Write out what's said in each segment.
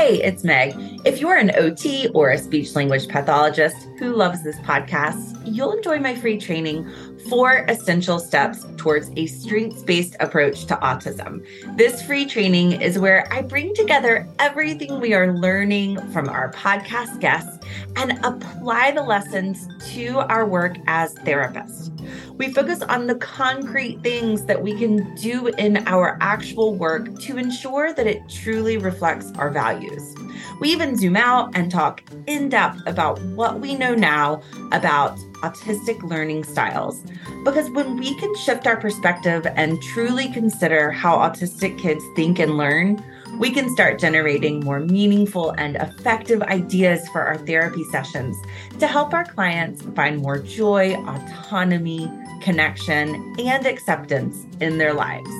Hey, it's Meg. If you're an OT or a speech language pathologist who loves this podcast, you'll enjoy my free training Four Essential Steps Towards a Strengths Based Approach to Autism. This free training is where I bring together everything we are learning from our podcast guests and apply the lessons to our work as therapists. We focus on the concrete things that we can do in our actual work to ensure that it truly reflects our values. We even zoom out and talk in depth about what we know now about autistic learning styles. Because when we can shift our perspective and truly consider how autistic kids think and learn, we can start generating more meaningful and effective ideas for our therapy sessions to help our clients find more joy, autonomy, connection, and acceptance in their lives.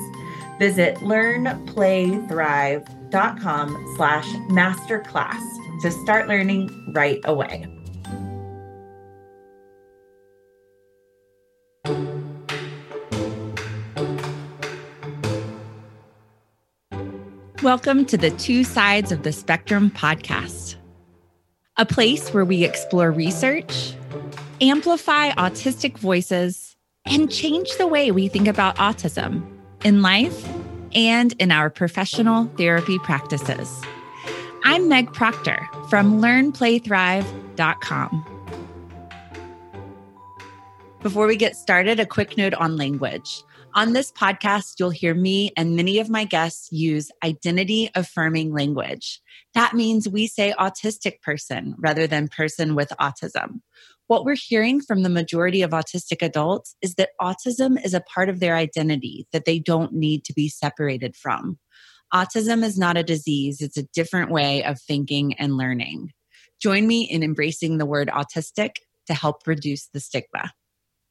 Visit learnplaythrive.com slash masterclass to start learning right away. Welcome to the Two Sides of the Spectrum podcast, a place where we explore research, amplify autistic voices, and change the way we think about autism in life and in our professional therapy practices. I'm Meg Proctor from LearnPlayThrive.com. Before we get started, a quick note on language. On this podcast, you'll hear me and many of my guests use identity affirming language. That means we say autistic person rather than person with autism. What we're hearing from the majority of autistic adults is that autism is a part of their identity that they don't need to be separated from. Autism is not a disease, it's a different way of thinking and learning. Join me in embracing the word autistic to help reduce the stigma.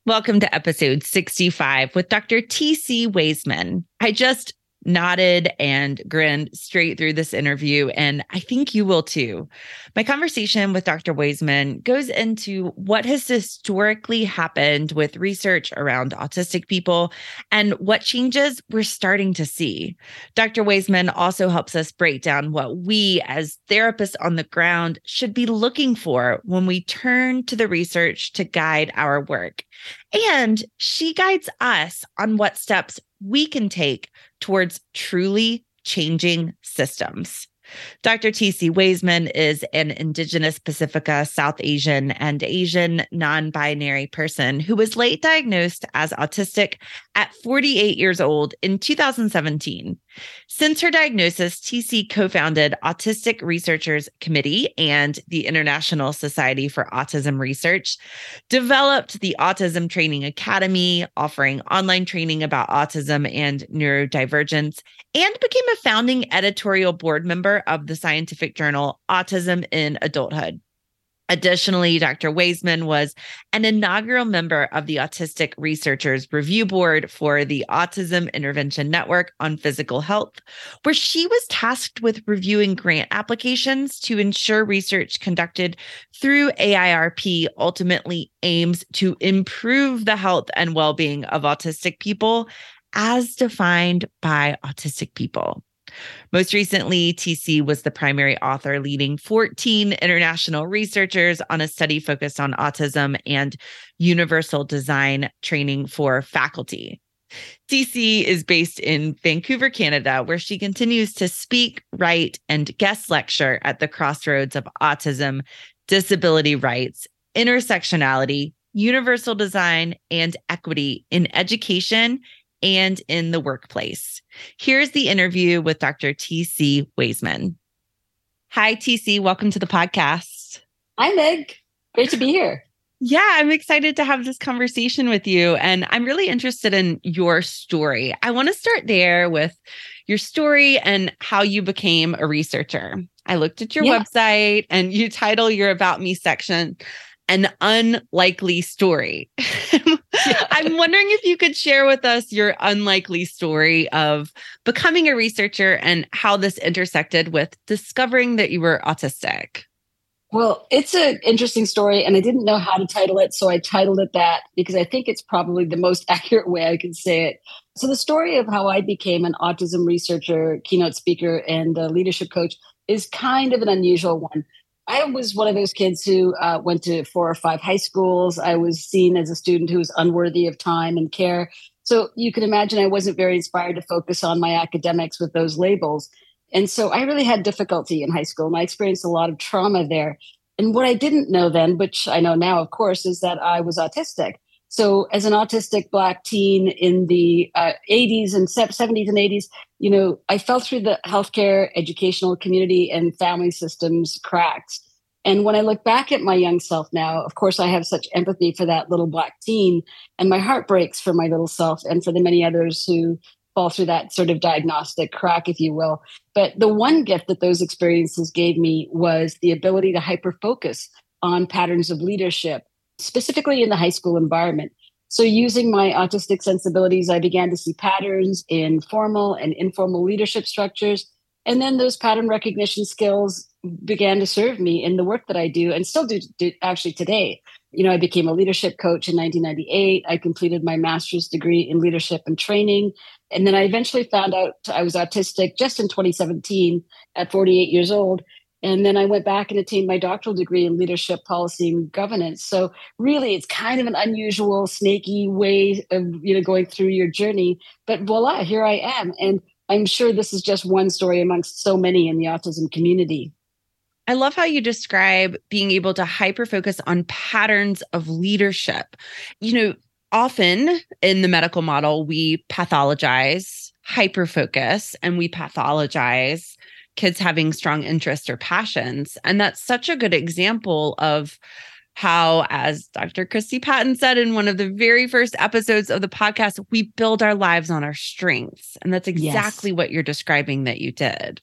Welcome to episode 65 with Dr. T.C. Waisman. I just nodded and grinned straight through this interview, and I think you will too. My conversation with Dr. Waisman goes into what has historically happened with research around autistic people and what changes we're starting to see. Dr. Waisman also helps us break down what we, as therapists on the ground, should be looking for when we turn to the research to guide our work. And she guides us on what steps we can take towards truly changing systems. Dr. T.C. Waisman is an Indigenous Pacifica, South Asian, and Asian non binary person who was late diagnosed as autistic at 48 years old in 2017. Since her diagnosis, TC co founded Autistic Researchers Committee and the International Society for Autism Research, developed the Autism Training Academy, offering online training about autism and neurodivergence, and became a founding editorial board member of the scientific journal Autism in Adulthood. Additionally, Dr. Waisman was an inaugural member of the Autistic Researchers Review Board for the Autism Intervention Network on Physical Health, where she was tasked with reviewing grant applications to ensure research conducted through AIRP ultimately aims to improve the health and well being of autistic people as defined by autistic people. Most recently, TC was the primary author leading 14 international researchers on a study focused on autism and universal design training for faculty. TC is based in Vancouver, Canada, where she continues to speak, write, and guest lecture at the crossroads of autism, disability rights, intersectionality, universal design, and equity in education and in the workplace. Here's the interview with Dr. TC Waisman. Hi, TC. Welcome to the podcast. Hi, Meg. Great to be here. Yeah, I'm excited to have this conversation with you. And I'm really interested in your story. I want to start there with your story and how you became a researcher. I looked at your yeah. website and you title your About Me section an unlikely story. I'm wondering if you could share with us your unlikely story of becoming a researcher and how this intersected with discovering that you were autistic. Well, it's an interesting story, and I didn't know how to title it, so I titled it that because I think it's probably the most accurate way I can say it. So, the story of how I became an autism researcher, keynote speaker, and leadership coach is kind of an unusual one. I was one of those kids who uh, went to four or five high schools. I was seen as a student who was unworthy of time and care. So you can imagine I wasn't very inspired to focus on my academics with those labels. And so I really had difficulty in high school and I experienced a lot of trauma there. And what I didn't know then, which I know now, of course, is that I was autistic. So, as an autistic Black teen in the uh, 80s and 70s and 80s, you know, I fell through the healthcare, educational community, and family systems cracks. And when I look back at my young self now, of course, I have such empathy for that little Black teen, and my heart breaks for my little self and for the many others who fall through that sort of diagnostic crack, if you will. But the one gift that those experiences gave me was the ability to hyper focus on patterns of leadership specifically in the high school environment. So, using my autistic sensibilities, I began to see patterns in formal and informal leadership structures. And then those pattern recognition skills began to serve me in the work that I do and still do, do actually today. You know, I became a leadership coach in 1998. I completed my master's degree in leadership and training. And then I eventually found out I was autistic just in 2017 at 48 years old. And then I went back and attained my doctoral degree in leadership policy and governance. So really it's kind of an unusual, snaky way of, you know, going through your journey. But voila, here I am. And I'm sure this is just one story amongst so many in the autism community. I love how you describe being able to hyper focus on patterns of leadership. You know, often in the medical model, we pathologize hyper focus and we pathologize kids having strong interests or passions. And that's such a good example of how, as Dr. Christy Patton said in one of the very first episodes of the podcast, we build our lives on our strengths. And that's exactly yes. what you're describing that you did.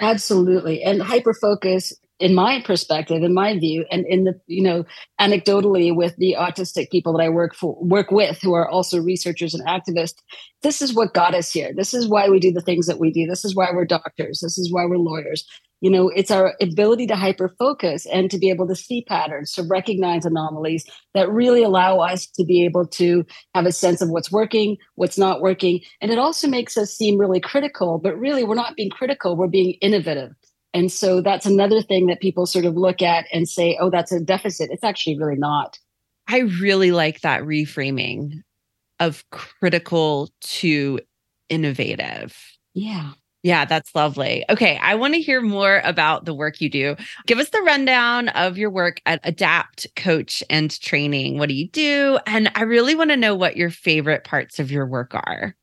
Absolutely. And hyper focus in my perspective, in my view, and in the you know anecdotally with the autistic people that I work for work with, who are also researchers and activists, this is what got us here. This is why we do the things that we do. This is why we're doctors. This is why we're lawyers. You know, it's our ability to hyper focus and to be able to see patterns, to recognize anomalies that really allow us to be able to have a sense of what's working, what's not working. And it also makes us seem really critical, but really we're not being critical, we're being innovative and so that's another thing that people sort of look at and say, oh, that's a deficit. It's actually really not. I really like that reframing of critical to innovative. Yeah. Yeah, that's lovely. Okay, I want to hear more about the work you do. Give us the rundown of your work at Adapt Coach and Training. What do you do? And I really want to know what your favorite parts of your work are.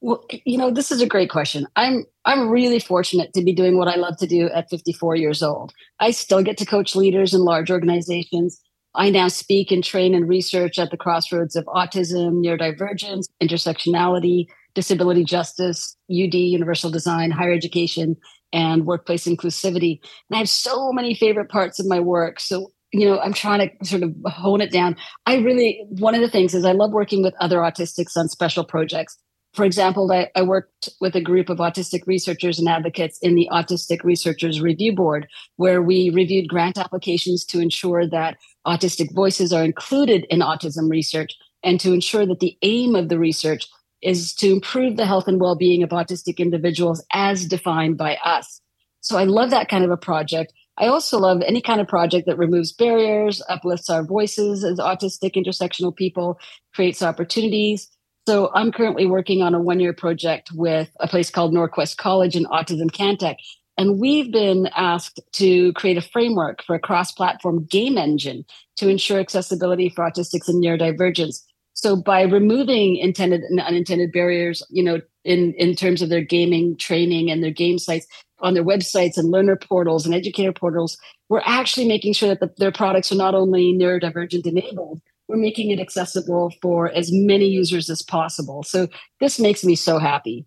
Well, you know, this is a great question. I'm I'm really fortunate to be doing what I love to do at 54 years old. I still get to coach leaders in large organizations. I now speak and train and research at the crossroads of autism, neurodivergence, intersectionality, disability justice, UD, universal design, higher education, and workplace inclusivity. And I have so many favorite parts of my work. So, you know, I'm trying to sort of hone it down. I really, one of the things is I love working with other autistics on special projects. For example, I, I worked with a group of autistic researchers and advocates in the Autistic Researchers Review Board, where we reviewed grant applications to ensure that autistic voices are included in autism research and to ensure that the aim of the research is to improve the health and well-being of autistic individuals as defined by us. So I love that kind of a project. I also love any kind of project that removes barriers, uplifts our voices as autistic intersectional people, creates opportunities. So I'm currently working on a one-year project with a place called Norquest College and Autism Cantech. And we've been asked to create a framework for a cross-platform game engine to ensure accessibility for autistics and neurodivergence. So by removing intended and unintended barriers, you know, in, in terms of their gaming training and their game sites on their websites and learner portals and educator portals, we're actually making sure that the, their products are not only neurodivergent enabled, we're making it accessible for as many users as possible. So this makes me so happy.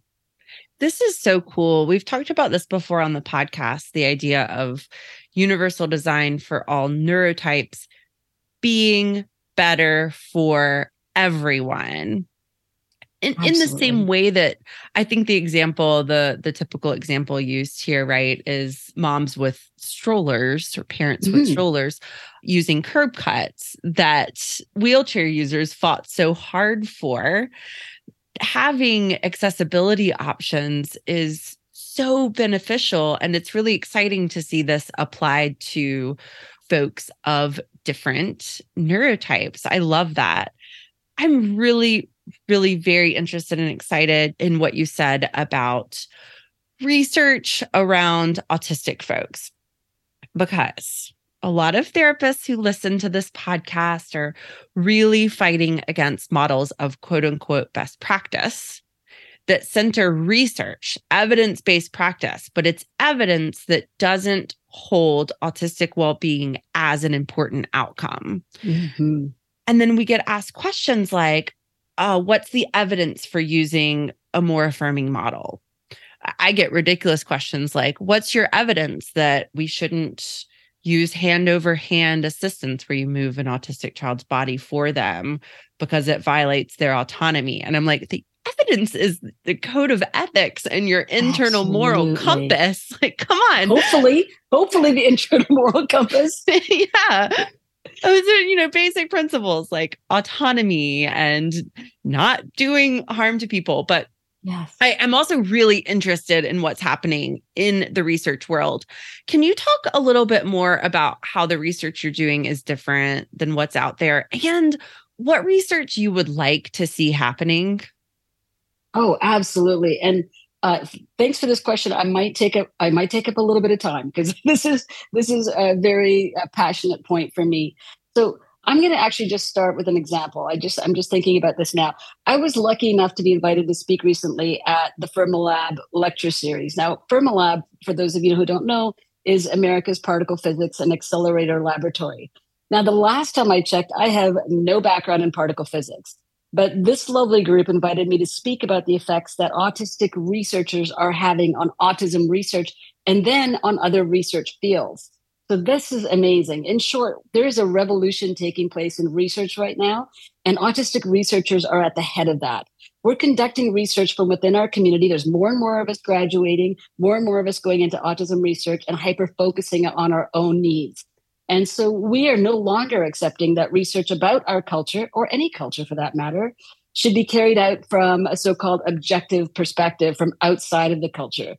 This is so cool. We've talked about this before on the podcast the idea of universal design for all neurotypes being better for everyone in, in the same way that i think the example the the typical example used here right is moms with strollers or parents mm-hmm. with strollers using curb cuts that wheelchair users fought so hard for having accessibility options is so beneficial. And it's really exciting to see this applied to folks of different neurotypes. I love that. I'm really, really very interested and excited in what you said about research around autistic folks because a lot of therapists who listen to this podcast are really fighting against models of quote unquote best practice that center research, evidence based practice, but it's evidence that doesn't hold autistic well being as an important outcome. Mm-hmm. And then we get asked questions like, uh, what's the evidence for using a more affirming model? I get ridiculous questions like, what's your evidence that we shouldn't use hand over hand assistance where you move an autistic child's body for them because it violates their autonomy? And I'm like, the evidence is the code of ethics and your internal Absolutely. moral compass. Like, come on. Hopefully, hopefully the internal moral compass. yeah. Those are, you know, basic principles like autonomy and not doing harm to people. But Yes. I am also really interested in what's happening in the research world. Can you talk a little bit more about how the research you're doing is different than what's out there and what research you would like to see happening? Oh, absolutely. And uh, thanks for this question. I might take up I might take up a little bit of time because this is this is a very uh, passionate point for me. So I'm going to actually just start with an example. I just I'm just thinking about this now. I was lucky enough to be invited to speak recently at the Fermilab lecture series. Now, Fermilab, for those of you who don't know, is America's particle physics and accelerator laboratory. Now, the last time I checked, I have no background in particle physics. But this lovely group invited me to speak about the effects that autistic researchers are having on autism research and then on other research fields. So, this is amazing. In short, there is a revolution taking place in research right now, and autistic researchers are at the head of that. We're conducting research from within our community. There's more and more of us graduating, more and more of us going into autism research and hyper focusing on our own needs. And so we are no longer accepting that research about our culture, or any culture for that matter, should be carried out from a so called objective perspective from outside of the culture.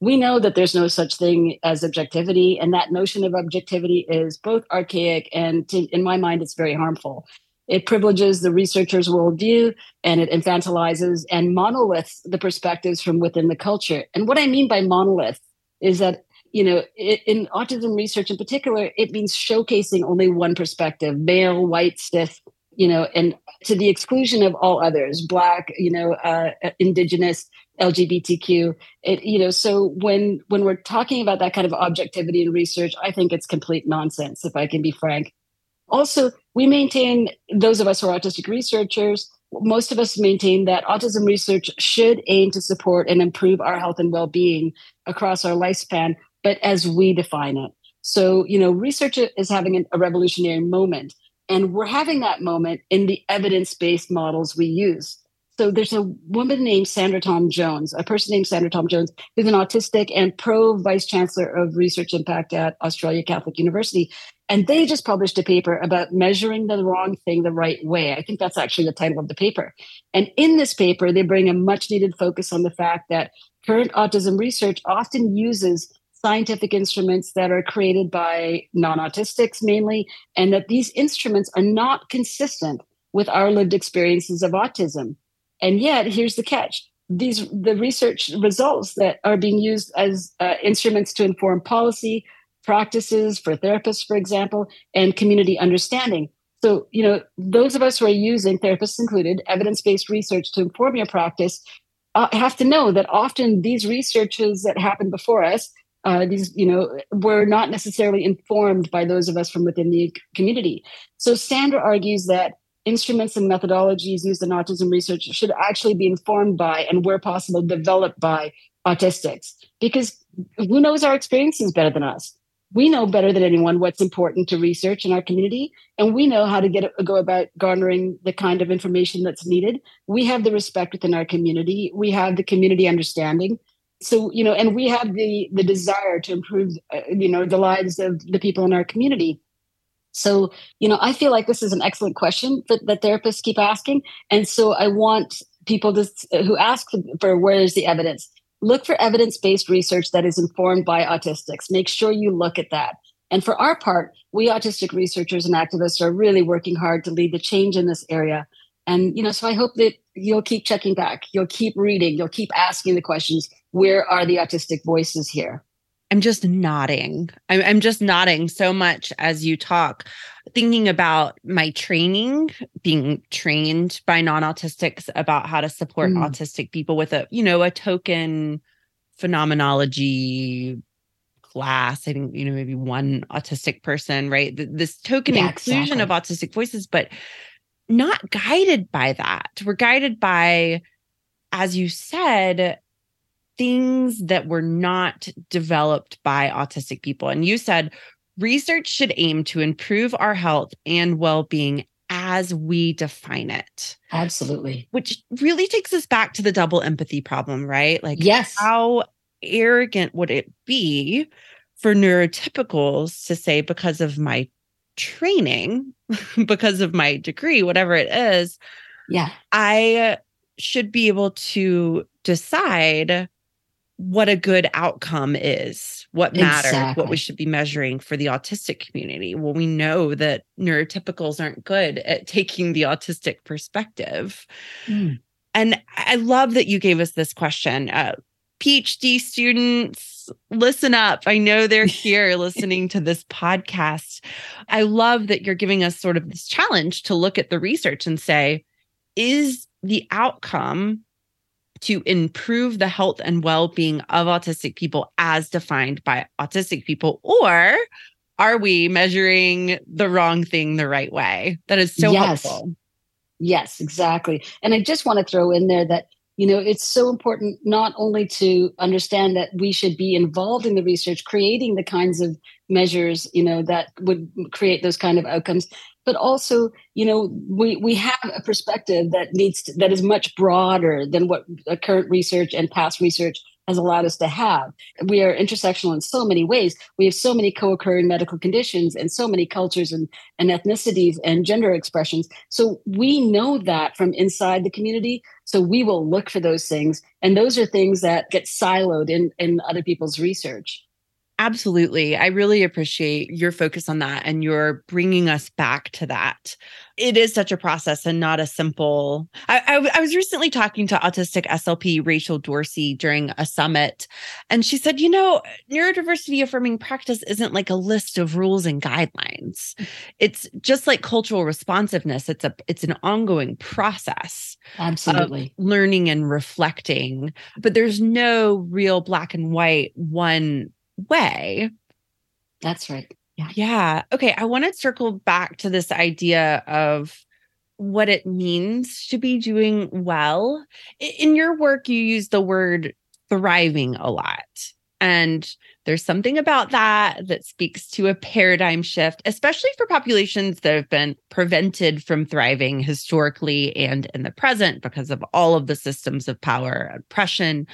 We know that there's no such thing as objectivity, and that notion of objectivity is both archaic and, to, in my mind, it's very harmful. It privileges the researcher's worldview and it infantilizes and monoliths the perspectives from within the culture. And what I mean by monolith is that you know, in autism research in particular, it means showcasing only one perspective, male, white, stiff, you know, and to the exclusion of all others, black, you know, uh, indigenous, LGBTQ. It, you know, so when when we're talking about that kind of objectivity in research, I think it's complete nonsense, if I can be frank. Also, we maintain those of us who are autistic researchers. Most of us maintain that autism research should aim to support and improve our health and well-being across our lifespan but as we define it. So, you know, research is having a revolutionary moment, and we're having that moment in the evidence based models we use. So, there's a woman named Sandra Thom-Jones, a person named Sandra Thom-Jones, who's an autistic and pro vice chancellor of research impact at Australia Catholic University. And they just published a paper about measuring the wrong thing the right way. I think that's actually the title of the paper. And in this paper, they bring a much needed focus on the fact that current autism research often uses scientific instruments that are created by non autistics mainly, and that these instruments are not consistent with our lived experiences of autism. And yet, here's the catch these the research results that are being used as uh, instruments to inform policy practices for therapists for example and community understanding so you know those of us who are using therapists included evidence-based research to inform your practice uh, have to know that often these researches that happened before us uh, these, you know, were not necessarily informed by those of us from within the community. So Sandra argues that instruments and methodologies used in autism research should actually be informed by and where possible developed by autistics. Because who knows our experiences better than us? We know better than anyone what's important to research in our community and we know how to get go about garnering the kind of information that's needed. We have the respect within our community. We have the community understanding so you know and we have the the desire to improve uh, you know the lives of the people in our community. So you know i feel like this is an excellent question that, that therapists keep asking. And so i want people just, who ask for where is the evidence look for evidence-based research that is informed by autistics. Make sure you look at that. And for our part we autistic researchers and activists are really working hard to lead the change in this area. And you know so i hope that you'll keep checking back. You'll keep reading. You'll keep asking the questions where are the autistic voices here i'm just nodding i'm, I'm just nodding so much as you talk thinking about my training being trained by non-autistics about how to support mm. autistic people with a you know a token phenomenology class i think you know maybe one autistic person right this token yeah, inclusion exactly. of autistic voices but not guided by that. We're guided by, as you said, things that were not developed by autistic people. And you said research should aim to improve our health and well being as we define it. Absolutely. Which really takes us back to the double empathy problem, right? Like, yes. How arrogant would it be for neurotypicals to say, because of my training because of my degree, whatever it is, yeah, I should be able to decide what a good outcome is, what matters, exactly. what we should be measuring for the autistic community. Well, we know that neurotypicals aren't good at taking the autistic perspective. Mm. And I love that you gave us this question. Uh, PhD students, listen up. I know they're here listening to this podcast. I love that you're giving us sort of this challenge to look at the research and say, is the outcome to improve the health and well being of autistic people as defined by autistic people? Or are we measuring the wrong thing the right way? That is so yes. helpful. Yes, exactly. And I just want to throw in there that you know it's so important not only to understand that we should be involved in the research creating the kinds of measures you know that would create those kind of outcomes but also you know we we have a perspective that needs to, that is much broader than what current research and past research has allowed us to have. We are intersectional in so many ways. We have so many co occurring medical conditions and so many cultures and, and ethnicities and gender expressions. So we know that from inside the community. So we will look for those things. And those are things that get siloed in, in other people's research. Absolutely. I really appreciate your focus on that and you're bringing us back to that. It is such a process and not a simple. I, I, I, was recently talking to autistic SLP Rachel Dorsey during a summit, and she said, you know, neurodiversity affirming practice isn't like a list of rules and guidelines. It's just like cultural responsiveness. It's a it's an ongoing process. Absolutely. learning and reflecting. But there's no real black and white one way. That's right. Yeah. Yeah. Okay. I want to circle back to this idea of what it means to be doing well. In your work, you use the word thriving a lot. And there's something about that that speaks to a paradigm shift, especially for populations that have been prevented from thriving historically and in the present because of all of the systems of power, and oppression,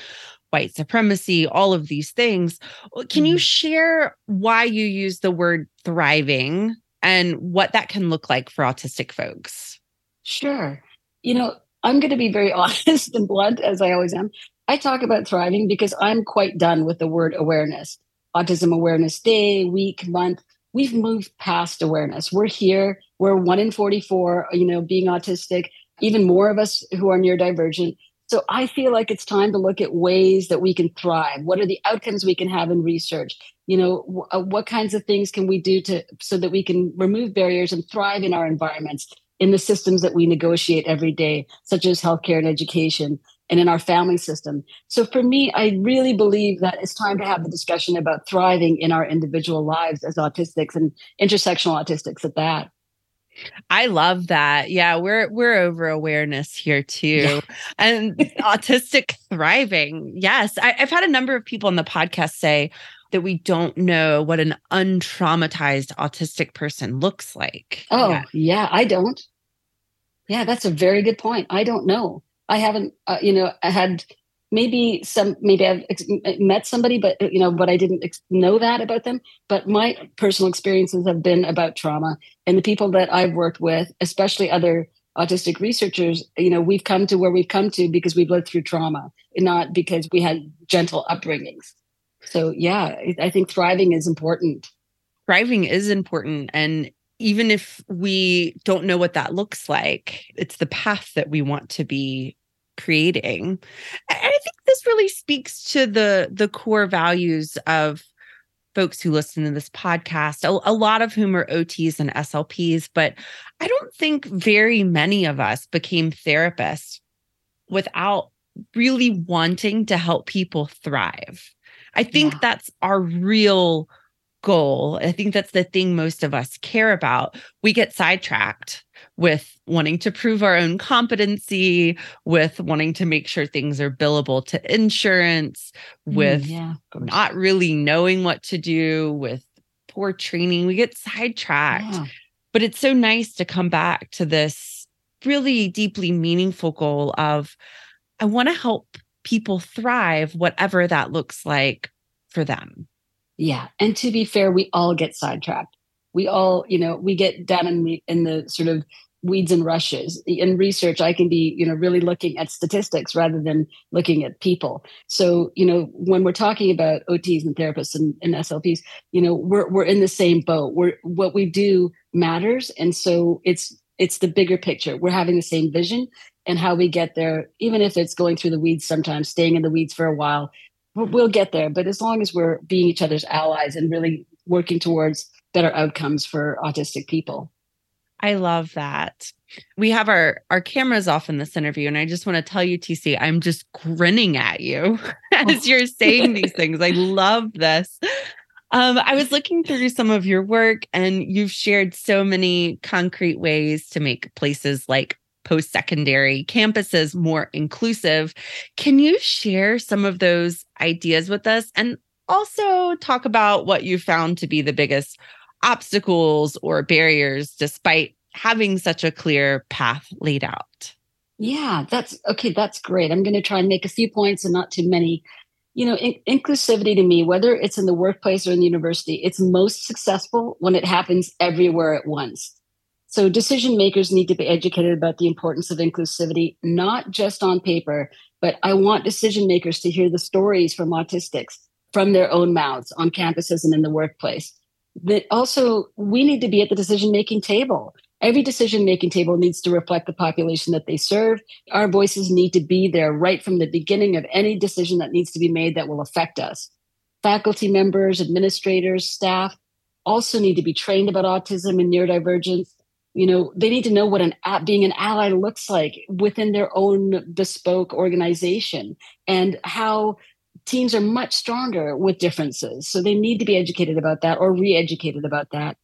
white supremacy, all of these things. Can you mm-hmm. share why you use the word thriving and what that can look like for autistic folks? Sure. You know, I'm going to be very honest and blunt, as I always am. I talk about thriving because I'm quite done with the word awareness. Autism Awareness Day, week, month. We've moved past awareness. We're here. We're one in 44, you know, being autistic, even more of us who are neurodivergent. So I feel like it's time to look at ways that we can thrive. What are the outcomes we can have in research? You know, w- uh, what kinds of things can we do to so that we can remove barriers and thrive in our environments, in the systems that we negotiate every day, such as healthcare and education, and in our family system. So for me, I really believe that it's time to have the discussion about thriving in our individual lives as autistics and intersectional autistics at that. I love that. Yeah, we're we're over awareness here too. Yeah. And autistic thriving. Yes. I, I've had a number of people on the podcast say that we don't know what an untraumatized autistic person looks like. Oh, yet. yeah, I don't. Yeah, that's a very good point. I don't know. I haven't, uh, you know, I had maybe some maybe i've ex- met somebody but uh, you know but i didn't ex- know that about them but my personal experiences have been about trauma and the people that i've worked with especially other autistic researchers, you know, we've come to where we've come to because we've lived through trauma, not because we had gentle upbringings. So, yeah, I think thriving is important. Thriving is important. And even if we don't know what that looks like, it's the path that we want to be creating. And I think this really speaks to the the core values of folks who listen to this podcast, a, a, lot of whom are OTs and SLPs, but I don't think very many of us became therapists without really wanting to help people thrive. I think yeah. that's our real goal. I think that's the thing most of us care about. We get sidetracked with wanting to prove our own competency, with wanting to make sure things are billable to insurance, mm, with mm, yeah, not really knowing what to do, with poor training. We get sidetracked. Yeah. But it's so nice to come back to this really deeply meaningful goal of I want to help people thrive, whatever that looks like for them. Yeah. And to be fair, we all get sidetracked. We all, you know, we get down in the in the sort of weeds and rushes. In research i can be you know really looking at statistics rather than looking at people. So you know when we're talking about ots and therapists and, and slps you know we're, we're in the same boat. We're what we do matters. And so it's it's the bigger picture. We're having the same vision and how we get there even if it's going through the weeds sometimes staying in the weeds for a while we'll get there. But as long as we're being each other's allies and really working towards better outcomes for autistic people. I love that. We have our our cameras off in this interview, and I just want to tell you, TC, I'm just grinning at you as you're saying these things. I love this. Um, I was looking through some of your work, and you've shared so many concrete ways to make places like post secondary campuses more inclusive. Can you share some of those ideas with us and also talk about what you found to be the biggest obstacles or barriers despite having such a clear path laid out? Yeah, that's okay. That's great. I'm going to try and make a few points and not too many. You know, in- inclusivity to me, whether it's in the workplace or in the university, it's most successful when it happens everywhere at once. So decision makers need to be educated about the importance of inclusivity, not just on paper, but I want decision makers to hear the stories from autistics from their own mouths on campuses and in the workplace. That also we need to be at the decision making table. Every decision making table needs to reflect the population that they serve. Our voices need to be there right from the beginning of any decision that needs to be made that will affect us. Faculty members, administrators, staff also need to be trained about autism and neurodivergence you know they need to know what an app being an ally looks like within their own bespoke organization and how teams are much stronger with differences. So they need to be educated about that or re-educated about that.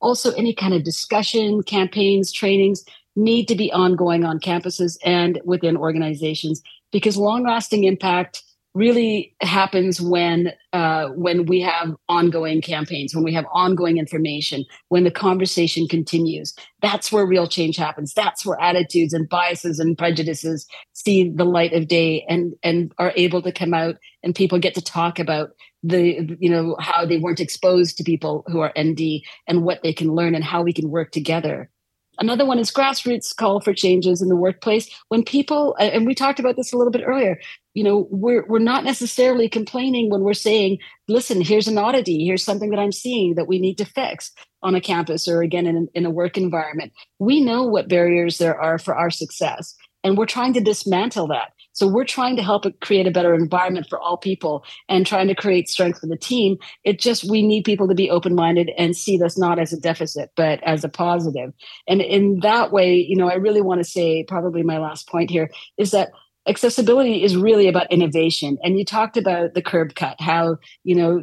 Also any kind of discussion campaigns trainings need to be ongoing on campuses and within organizations because long lasting impact really happens when uh, when we have ongoing campaigns, when we have ongoing information, when the conversation continues. That's where real change happens. That's where attitudes and biases and prejudices see the light of day and and are able to come out, and people get to talk about the you know how they weren't exposed to people who are ND and what they can learn and how we can work together. Another one is grassroots call for changes in the workplace. When people, and we talked about this a little bit earlier, you know, we're we're not necessarily complaining when we're saying, "Listen, here's an oddity. Here's something that I'm seeing that we need to fix on a campus or again in, in a work environment." We know what barriers there are for our success, and we're trying to dismantle that. So we're trying to help create a better environment for all people and trying to create strength for the team. It just, we need people to be open minded and see this not as a deficit, but as a positive. And in that way, you know, I really want to say probably my last point here is that accessibility is really about innovation. And you talked about the curb cut how you know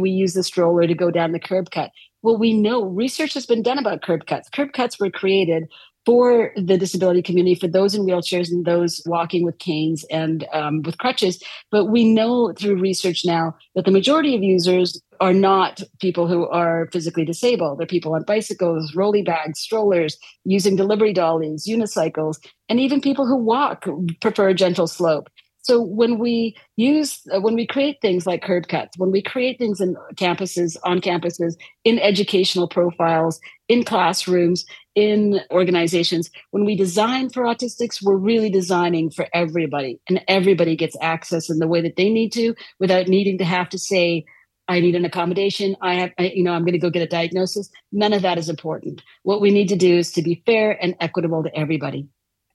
we use the stroller to go down the curb cut. Well we know research has been done about curb cuts. Curb cuts were created for the disability community, for those in wheelchairs and those walking with canes and um, with crutches. But we know through research now that the majority of users are not people who are physically disabled. They're people on bicycles, rolly bags, strollers, using delivery dollies, unicycles, and even people who walk prefer a gentle slope. So when we use, uh, when we create things like curb cuts, when we create things in campuses, on campuses, in educational profiles, in classrooms, in organizations, when we design for autistics, we're really designing for everybody and everybody gets access in the way that they need to without needing to have to say, I need an accommodation. I have, I, you know, I'm going to go get a diagnosis. None of that is important. What we need to do is to be fair and equitable to everybody.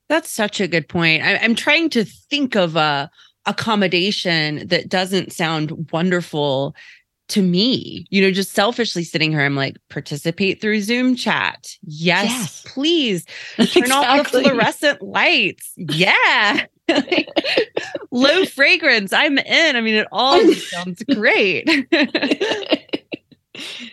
That's such a good point. I, am trying to think of a accommodation that doesn't sound wonderful to me. You know, just selfishly sitting here, I'm like, participate through Zoom chat. Yes, yes. please. Turn exactly. off the fluorescent lights. Yeah. Low fragrance. I'm in. I mean, it all sounds great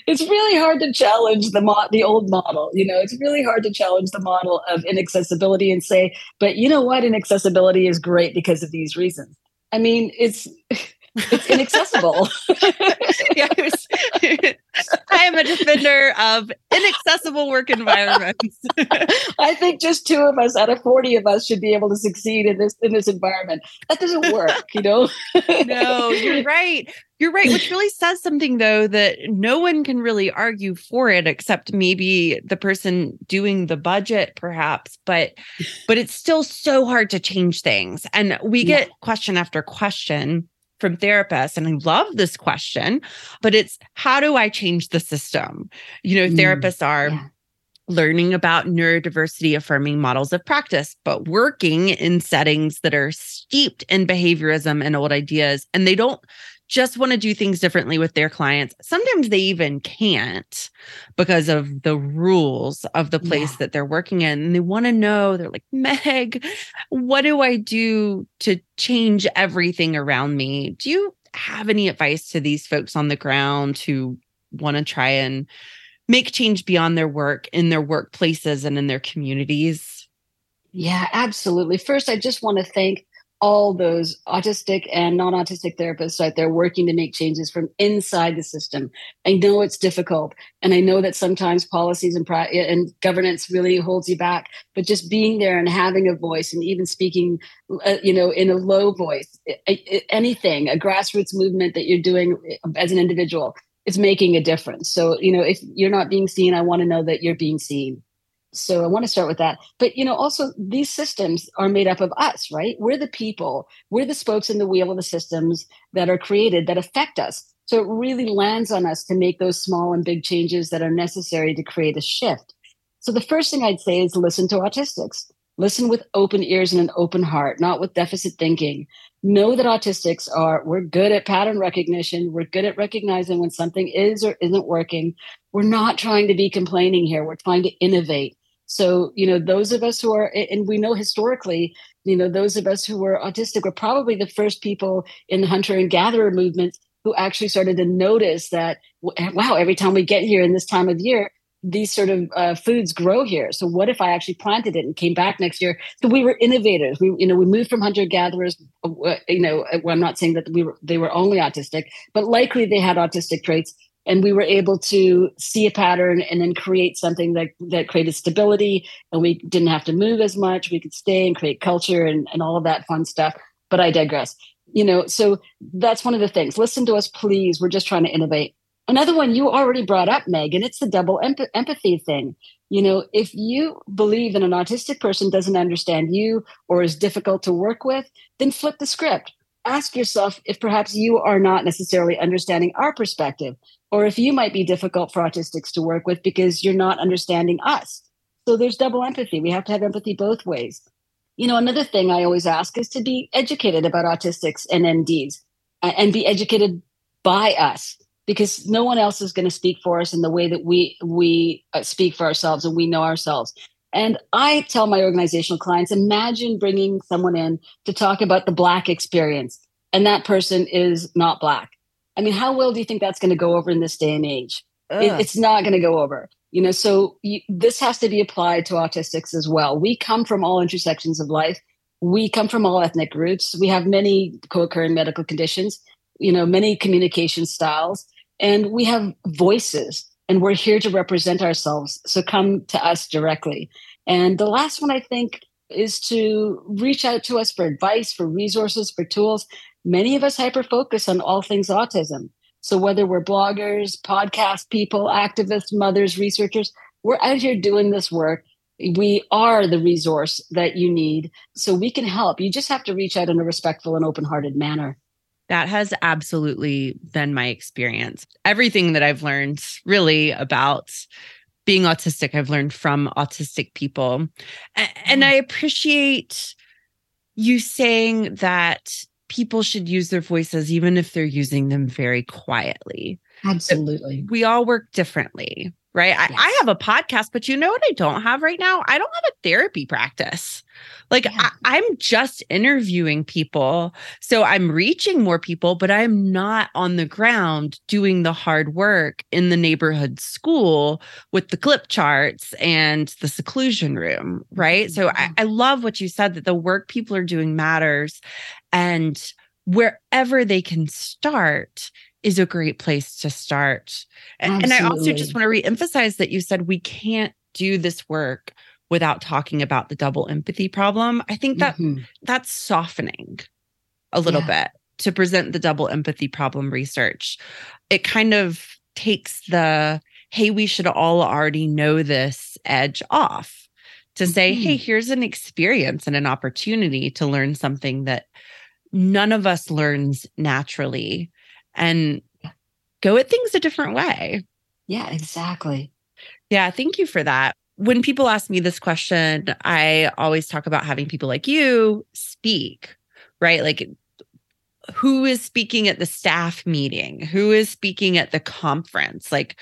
it's really hard to challenge the mo- the old model. You know, it's really hard to challenge the model of inaccessibility and say, but you know what, inaccessibility is great because of these reasons. I mean, it's it's inaccessible. yeah, was, I am a defender of inaccessible work environments. I think just two of us out of 40 of us should be able to succeed in this in this environment. That doesn't work, you know? no, you're right. You're right, which really says something though that no one can really argue for it except maybe the person doing the budget perhaps, but but it's still so hard to change things. And we get yeah. question after question from therapists and I love this question, but it's how do I change the system? You know, mm, therapists are yeah. learning about neurodiversity affirming models of practice, but working in settings that are steeped in behaviorism and old ideas and they don't just want to do things differently with their clients. Sometimes they even can't because of the rules of the place yeah. that they're working in. And they want to know, they're like, Meg, what do I do to change everything around me? Do you have any advice to these folks on the ground who want to try and make change beyond their work in their workplaces and in their communities? Yeah, absolutely. First, I just want to thank all those autistic and non-autistic therapists out there working to make changes from inside the system. I know it's difficult, and I know that sometimes policies and, and governance really holds you back. But just being there and having a voice, and even speaking, uh, you know, in a low voice, anything, a grassroots movement that you're doing as an individual, is making a difference. So, you know, if you're not being seen, I want to know that you're being seen so i want to start with that. But you know also these systems are made up of us right? We're the people. We're the spokes in the wheel of the systems that are created that affect us. So it really lands on us to make those small and big changes that are necessary to create a shift. So the first thing i'd say is listen to autistics. Listen with open ears and an open heart not with deficit thinking. Know that autistics are we're good at pattern recognition. We're good at recognizing when something is or isn't working. We're not trying to be complaining here. We're trying to innovate so, you know, those of us who are, and we know historically, you know, those of us who were autistic were probably the first people in the hunter and gatherer movement who actually started to notice that, wow, every time we get here in this time of year, these sort of uh, foods grow here. So what if I actually planted it and came back next year? So we were innovators. We, you know, we moved from hunter gatherers. Uh, you know, well, I'm not saying that we were they were only autistic, but likely they had autistic traits and we were able to see a pattern and then create something that that created stability and we didn't have to move as much. We could stay and create culture and, and all of that fun stuff but i digress. You know so that's one of the things. Listen to us please. We're just trying to innovate. Another one you already brought up megan it's the double emp- empathy thing. You know if you believe that an autistic person doesn't understand you or is difficult to work with then flip the script. Ask yourself if perhaps you are not necessarily understanding our perspective or if you might be difficult for autistics to work with because you're not understanding us. So there's double empathy. We have to have empathy both ways. You know, another thing I always ask is to be educated about autistics and NDs uh, and be educated by us because no one else is going to speak for us in the way that we we uh, speak for ourselves and we know ourselves. And I tell my organizational clients, imagine bringing someone in to talk about the black experience and that person is not black I mean, how well do you think that's going to go over in this day and age? It, it's not going to go over. You know, so you, this has to be applied to autistics as well. We come from all intersections of life. We come from all ethnic groups. We have many co-occurring medical conditions. You know, many communication styles, and we have voices. And we're here to represent ourselves. So come to us directly. And the last one, I think, is to reach out to us for advice, for resources, for tools. Many of us hyper focus on all things autism. So whether we're bloggers, podcast people, activists, mothers, researchers, we're out here doing this work. We are the resource that you need. So we can help. You just have to reach out in a respectful and open hearted manner. That has absolutely been my experience. Everything that I've learned really about being autistic, I've learned from autistic people. And mm-hmm. I appreciate you saying that people should use their voices, even if they're using them very quietly. Absolutely. We all work differently right? Yes. I, I, have a podcast, but you know what I don't have right now? I don't have a therapy practice. Like yeah. I, I'm just interviewing people. So I'm reaching more people, but I'm not on the ground doing the hard work in the neighborhood school with the clip charts and the seclusion room, right? So I, mm-hmm. I love what you said that the work people are doing matters. And wherever they can start is a great place to start. And, and I also just want to reemphasize that you said we can't do this work without talking about the double empathy problem. I think that mm-hmm. that's softening a little yeah. bit to present the double empathy problem research. It kind of takes the hey, we should all already know this edge off to say, mm-hmm. hey, here's an experience and an opportunity to learn something that none of us learns naturally and go at things a different way. Yeah, exactly. Yeah, thank you for that. When people ask me this question, I always talk about having people like you speak, right? Like, who is speaking at the staff meeting? Who is speaking at the conference? Like,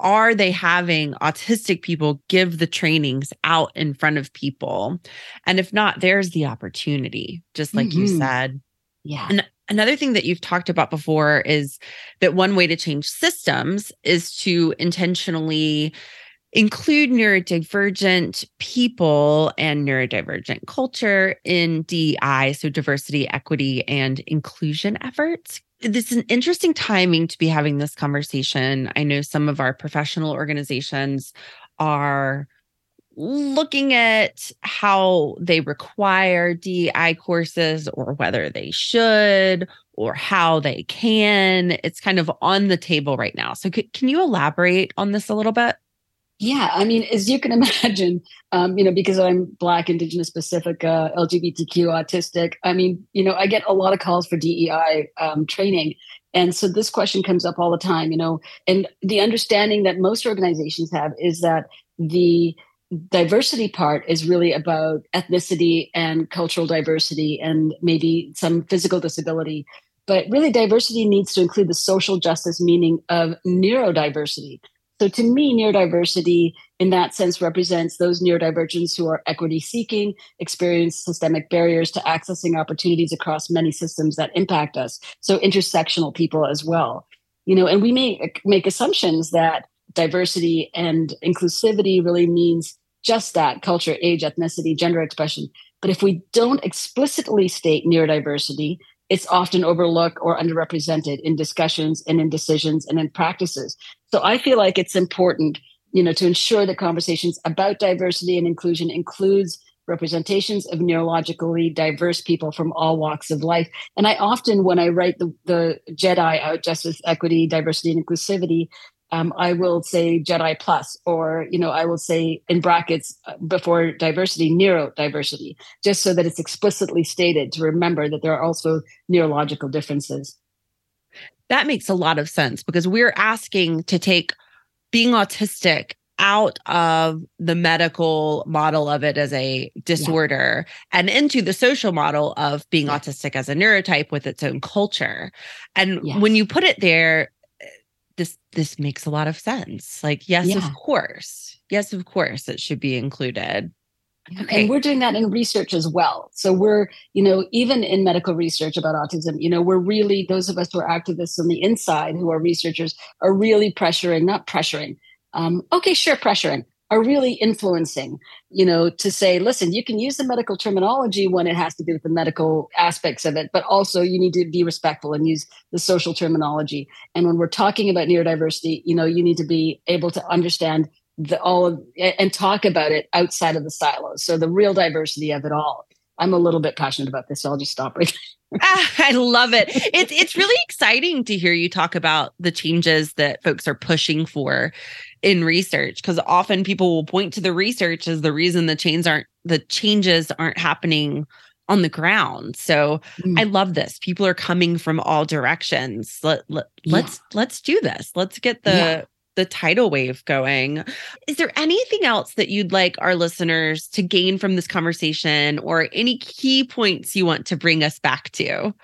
are they having autistic people give the trainings out in front of people? And if not, there's the opportunity, just like mm-hmm. you said. Yeah. And Another thing that you've talked about before is that one way to change systems is to intentionally include neurodivergent people and neurodivergent culture in DEI, so diversity, equity, and inclusion efforts. This is an interesting timing to be having this conversation. I know some of our professional organizations are looking at how they require DEI courses or whether they should or how they can. It's kind of on the table right now. So, c- can you elaborate on this a little bit? Yeah, I mean, as you can imagine, um, you know, because I'm Black, Indigenous, Pacific, uh, LGBTQ, autistic. I mean, you know, I get a lot of calls for DEI um, training, and so this question comes up all the time. You know, and the understanding that most organizations have is that the diversity part is really about ethnicity and cultural diversity and maybe some physical disability. But really, diversity needs to include the social justice meaning of neurodiversity. So, to me, neurodiversity in that sense represents those neurodivergents who are equity seeking, experience systemic barriers to accessing opportunities across many systems that impact us. So, intersectional people as well. You know, and we may make assumptions that diversity and inclusivity really means just that culture, age, ethnicity, gender expression. But if we don't explicitly state neurodiversity, it's often overlooked or underrepresented in discussions and in decisions and in practices. So I feel like it's important, you know, to ensure that conversations about diversity and inclusion includes representations of neurologically diverse people from all walks of life. And I often, when I write the, the JEDI out, justice, equity, diversity, and inclusivity, um, I will say Jedi plus, or you know, I will say in brackets uh, before diversity, neurodiversity, just so that it's explicitly stated to remember that there are also neurological differences. That makes a lot of sense because we're asking to take being autistic out of the medical model of it as a disorder yeah. and into the social model of being yeah. autistic as a neurotype with its own culture. And yes. when you put it there, this this makes a lot of sense. Like, yes, yeah. of course. Yes, of course, it should be included. Okay. And we're doing that in research as well. So we're, you know, even in medical research about autism, you know, we're really those of us who are activists on the inside who are researchers are really pressuring, not pressuring. Um, okay, sure, pressuring are really influencing, you know, to say, listen, you can use the medical terminology when it has to do with the medical aspects of it, but also you need to be respectful and use the social terminology. And when we're talking about neurodiversity, you know, you need to be able to understand the all of, and talk about it outside of the silos. So the real diversity of it all. I'm a little bit passionate about this, so I'll just stop right there. I love it. It's it's really exciting to hear you talk about the changes that folks are pushing for in research because often people will point to the research as the reason the chains aren't the changes aren't happening on the ground. So mm. I love this. People are coming from all directions. Let, let let's yeah. let's do this. Let's get the yeah. The tidal wave going. Is there anything else that you'd like our listeners to gain from this conversation or any key points you want to bring us back to?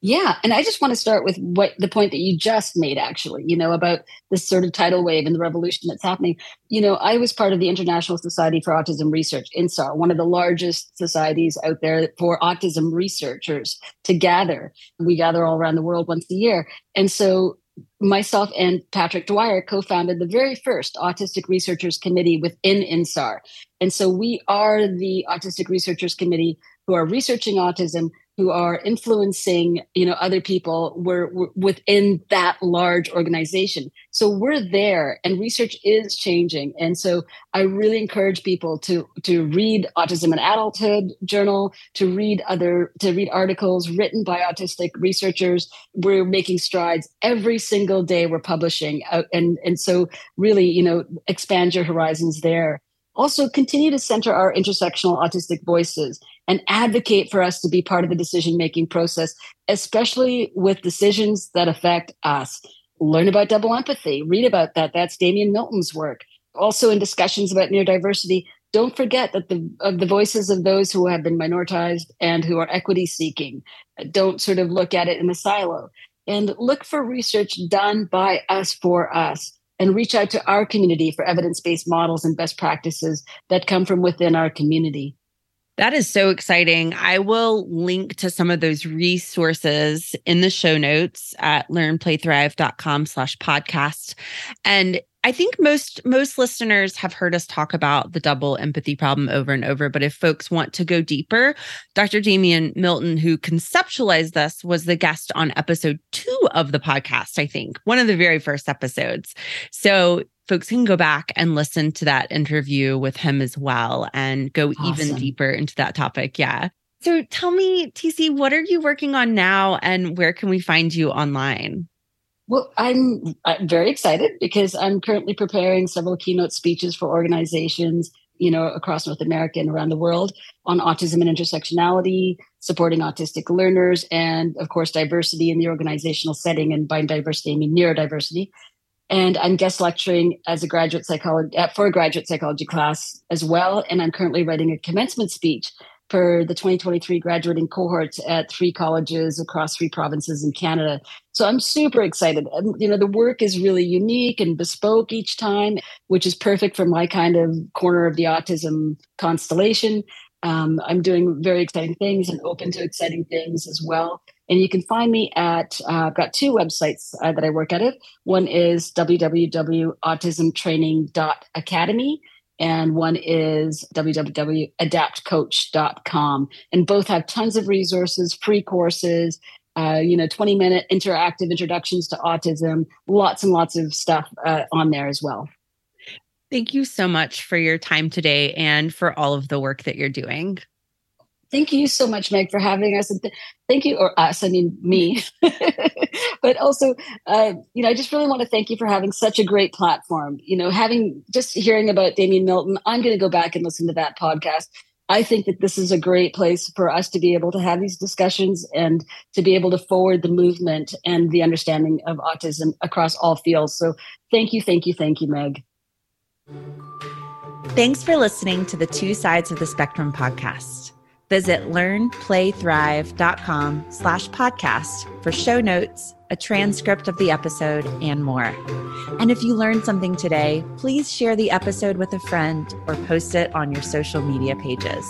Yeah. And I just want to start with what the point that you just made, actually, you know, about this sort of tidal wave and the revolution that's happening. You know, I was part of the International Society for Autism Research, INSAR, one of the largest societies out there for autism researchers to gather. We gather all around the world once a year. And so myself and Patrick Dwyer co founded the very first Autistic Researchers Committee within INSAR. And so we are the Autistic Researchers Committee who are researching autism who are influencing you know other people we're, within that large organization. So we're there and research is changing. And so i really encourage people to to read autism and adulthood journal to read other to read articles written by autistic researchers. We're making strides every single day we're publishing uh, and and so really you know expand your horizons there also continue to center our intersectional autistic voices and advocate for us to be part of the decision making process, especially with decisions that affect us. Learn about double empathy, read about that. That's Damian Milton's work. Also, in discussions about neurodiversity, don't forget that the of the voices of those who have been minoritized and who are equity seeking don't sort of look at it in a silo and look for research done by us for us and reach out to our community for evidence-based models and best practices that come from within our community that is so exciting. I will link to some of those resources in the show notes at learnplaythrive.com slash podcast. And I think most most listeners have heard us talk about the double empathy problem over and over. But if folks want to go deeper, Dr. Damian Milton, who conceptualized this, was the guest on episode two of the podcast, I think, one of the very first episodes. So folks can go back and listen to that interview with him as well and go awesome. even deeper into that topic. Yeah. So tell me, TC, what are you working on now and where can we find you online? Well, I'm, I'm very excited because I'm currently preparing several keynote speeches for organizations, you know, across North America and around the world on autism and intersectionality, supporting autistic learners, and of course, diversity in the organizational setting. And by diversity, I mean neurodiversity and I'm guest lecturing as a graduate psychology uh, for a graduate psychology class as well. And I'm currently writing a commencement speech for the 2023 graduating cohorts at three colleges across three provinces in Canada. So I'm super excited. Um, you know, the work is really unique and bespoke each time, which is perfect for my kind of corner of the autism constellation. Um, I'm doing very exciting things and open to exciting things as well. And you can find me at, uh, I've got two websites uh, that I work at it. One is www.autismtraining.academy and one is www.adaptcoach.com. And both have tons of resources, free courses, uh, you know, 20 minute interactive introductions to autism, lots and lots of stuff uh, on there as well. Thank you so much for your time today and for all of the work that you're doing. Thank you so much, Meg, for having us. And th- thank you, or us, I mean, me. but also, uh, you know, I just really want to thank you for having such a great platform. You know, having just hearing about Damian Milton, I'm going to go back and listen to that podcast. I think that this is a great place for us to be able to have these discussions and to be able to forward the movement and the understanding of autism across all fields. So thank you, thank you, thank you, Meg. Thanks for listening to the Two Sides of the Spectrum podcast. Visit learnplaythrive.com slash podcast for show notes, a transcript of the episode, and more. And if you learned something today, please share the episode with a friend or post it on your social media pages.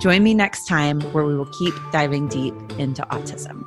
Join me next time where we will keep diving deep into autism.